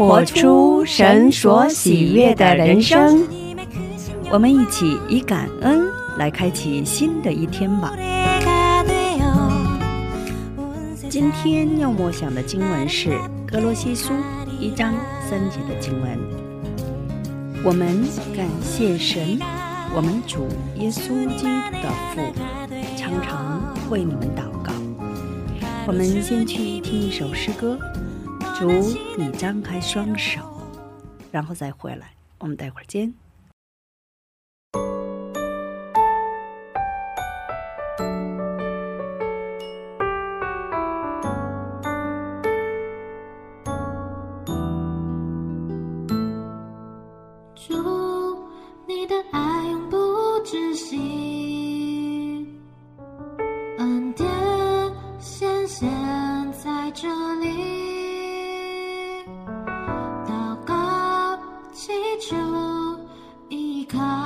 活出神所喜悦的人生。我们一起以感恩来开启新的一天吧。今天要默想的经文是《格罗西书》一章三节的经文。我们感谢神，我们主耶稣基督的父，常常为你们祷告。我们先去听一首诗歌，如，你张开双手，然后再回来。我们待会儿见。become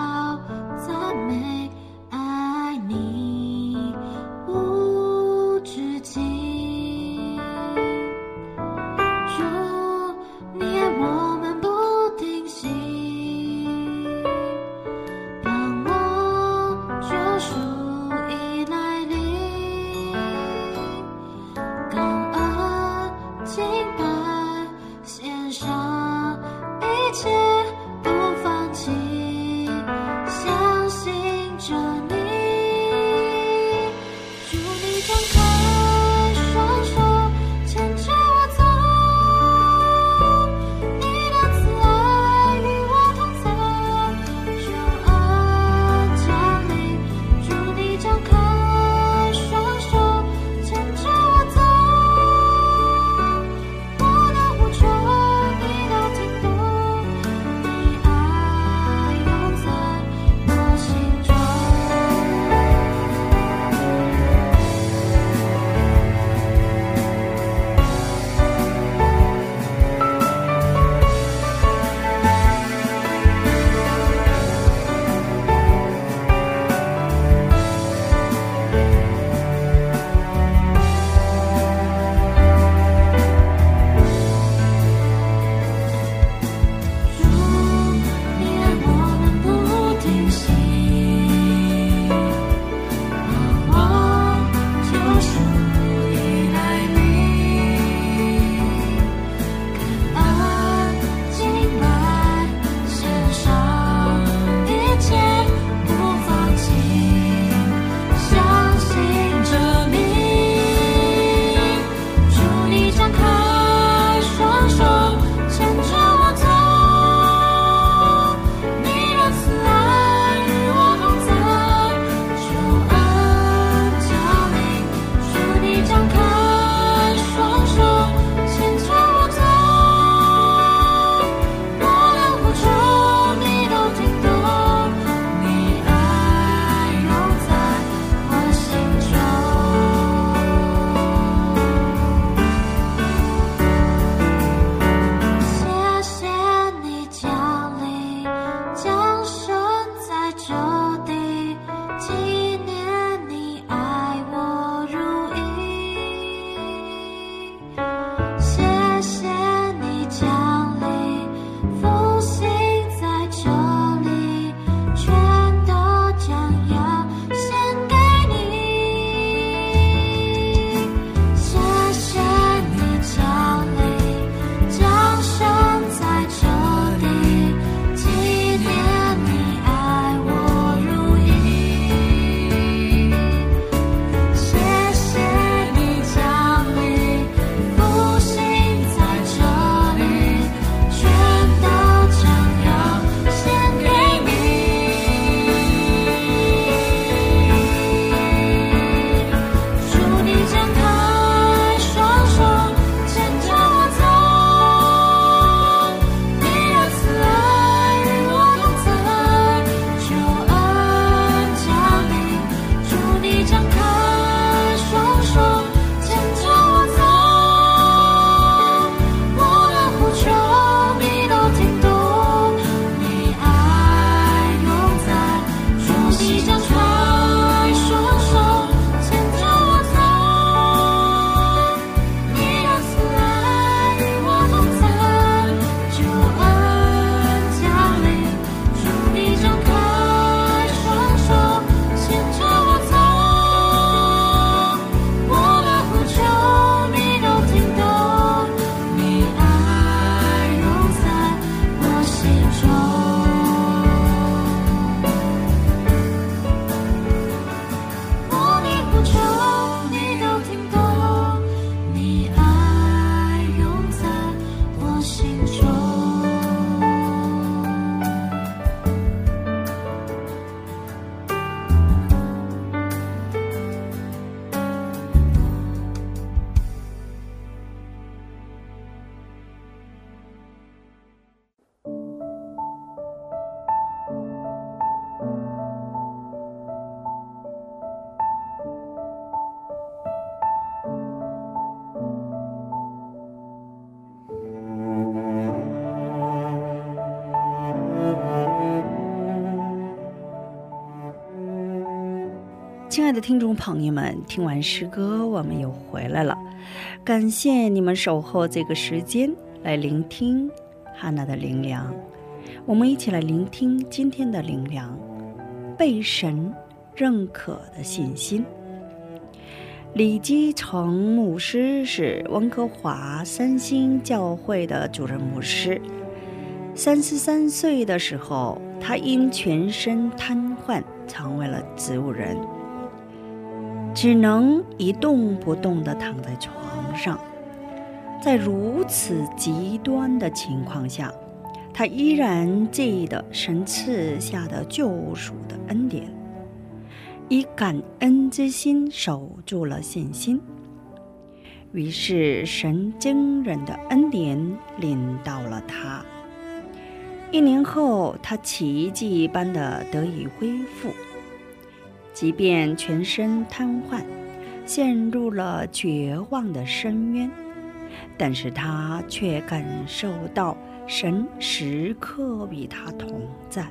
亲爱的听众朋友们，听完诗歌，我们又回来了。感谢你们守候这个时间来聆听哈娜的灵粮。我们一起来聆听今天的灵粮，被神认可的信心。李基成牧师是温哥华三星教会的主任牧师。三十三岁的时候，他因全身瘫痪，成为了植物人，只能一动不动地躺在床上。在如此极端的情况下，他依然记得神赐下的救赎的恩典，以感恩之心守住了信心。于是，神惊人的恩典领到了他。一年后，他奇迹般的得以恢复，即便全身瘫痪，陷入了绝望的深渊，但是他却感受到。神时刻与他同在，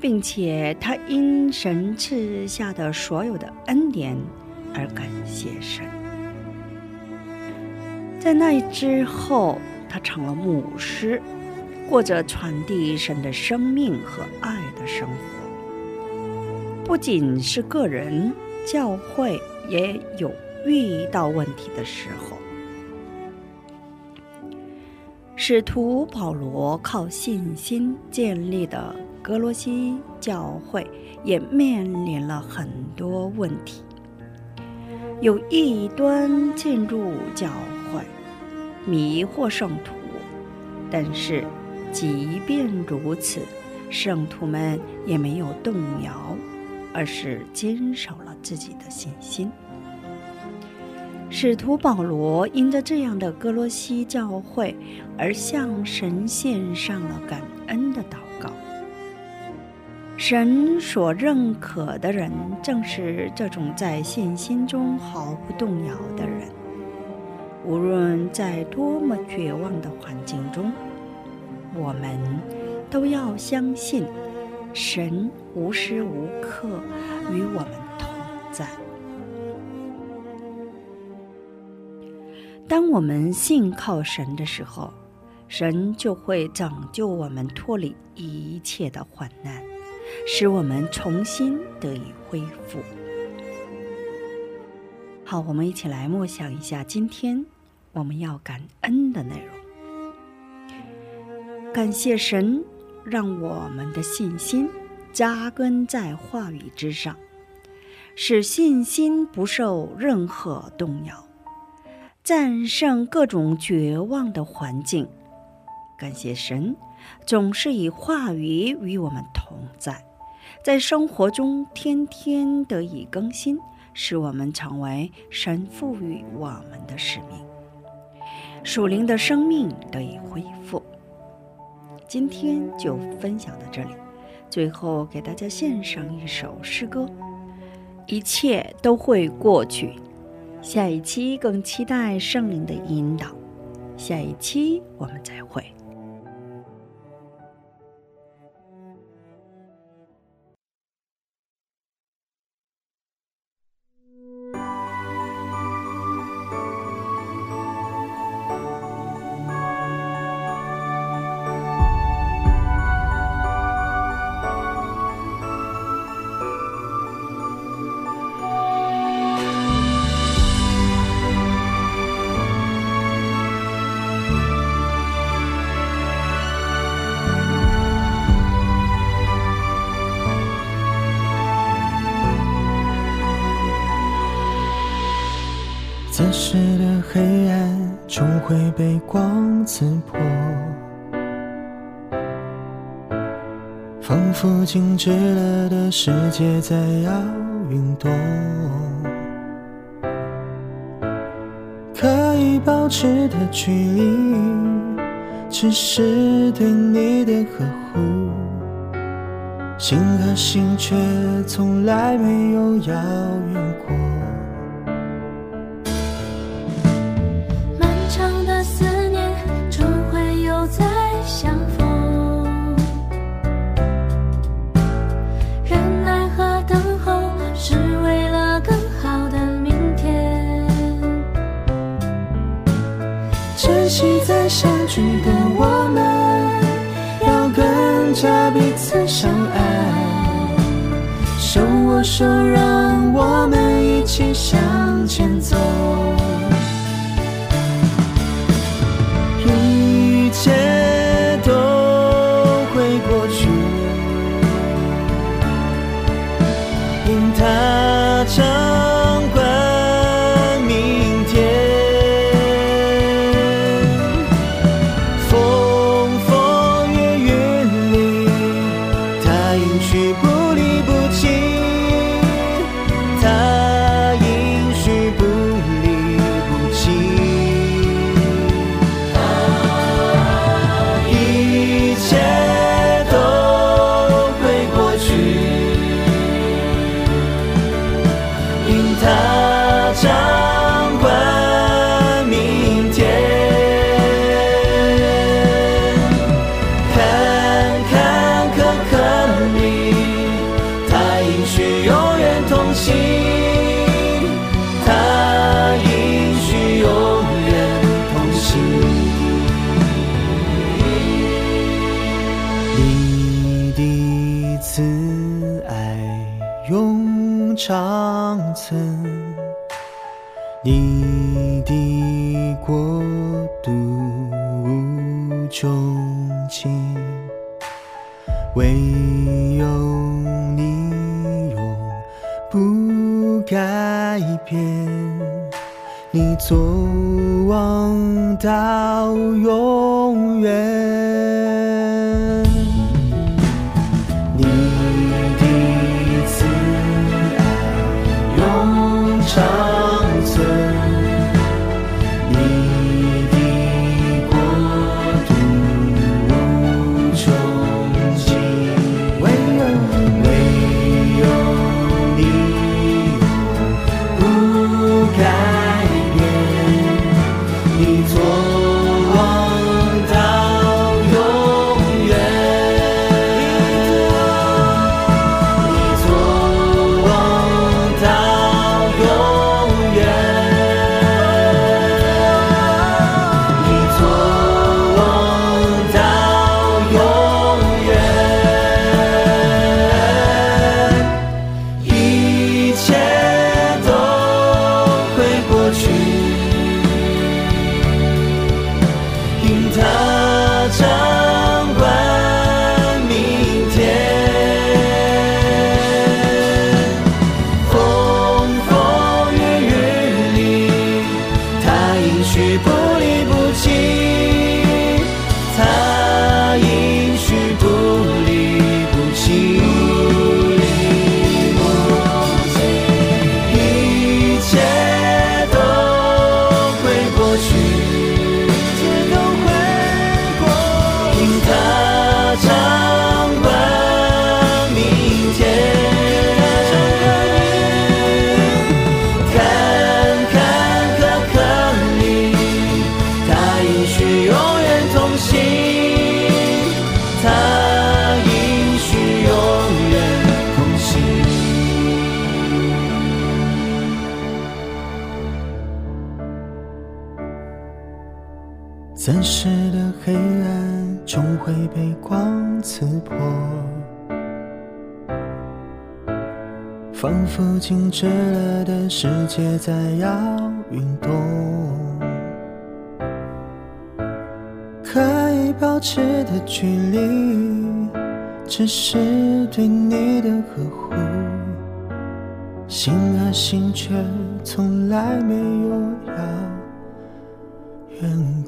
并且他因神赐下的所有的恩典而感谢神。在那之后，他成了牧师，过着传递神的生命和爱的生活。不仅是个人，教会也有遇到问题的时候。使徒保罗靠信心建立的格罗西教会也面临了很多问题，有异端进入教会，迷惑圣徒。但是，即便如此，圣徒们也没有动摇，而是坚守了自己的信心。使徒保罗因着这样的哥罗西教会而向神献上了感恩的祷告。神所认可的人，正是这种在信心中毫不动摇的人。无论在多么绝望的环境中，我们都要相信，神无时无刻与我们同在。当我们信靠神的时候，神就会拯救我们脱离一切的患难，使我们重新得以恢复。好，我们一起来默想一下今天我们要感恩的内容。感谢神，让我们的信心扎根在话语之上，使信心不受任何动摇。战胜各种绝望的环境，感谢神，总是以话语与我们同在，在生活中天天得以更新，使我们成为神赋予我们的使命，属灵的生命得以恢复。今天就分享到这里，最后给大家献上一首诗歌：一切都会过去。下一期更期待圣灵的引导，下一期我们再会。时的黑暗终会被光刺破，仿佛静止了的世界在要运动。可以保持的距离，只是对你的呵护，心和心却从来没有遥远过。珍惜再相聚的我们要更加彼此相爱。手握手让我们一起向前走。唯有你永不改变，你走望到远许永远同行，他应许永远同行。暂时的黑暗终会被光刺破。仿佛静止了的世界在要运动，可以保持的距离，只是对你的呵护，心和心却从来没有要远。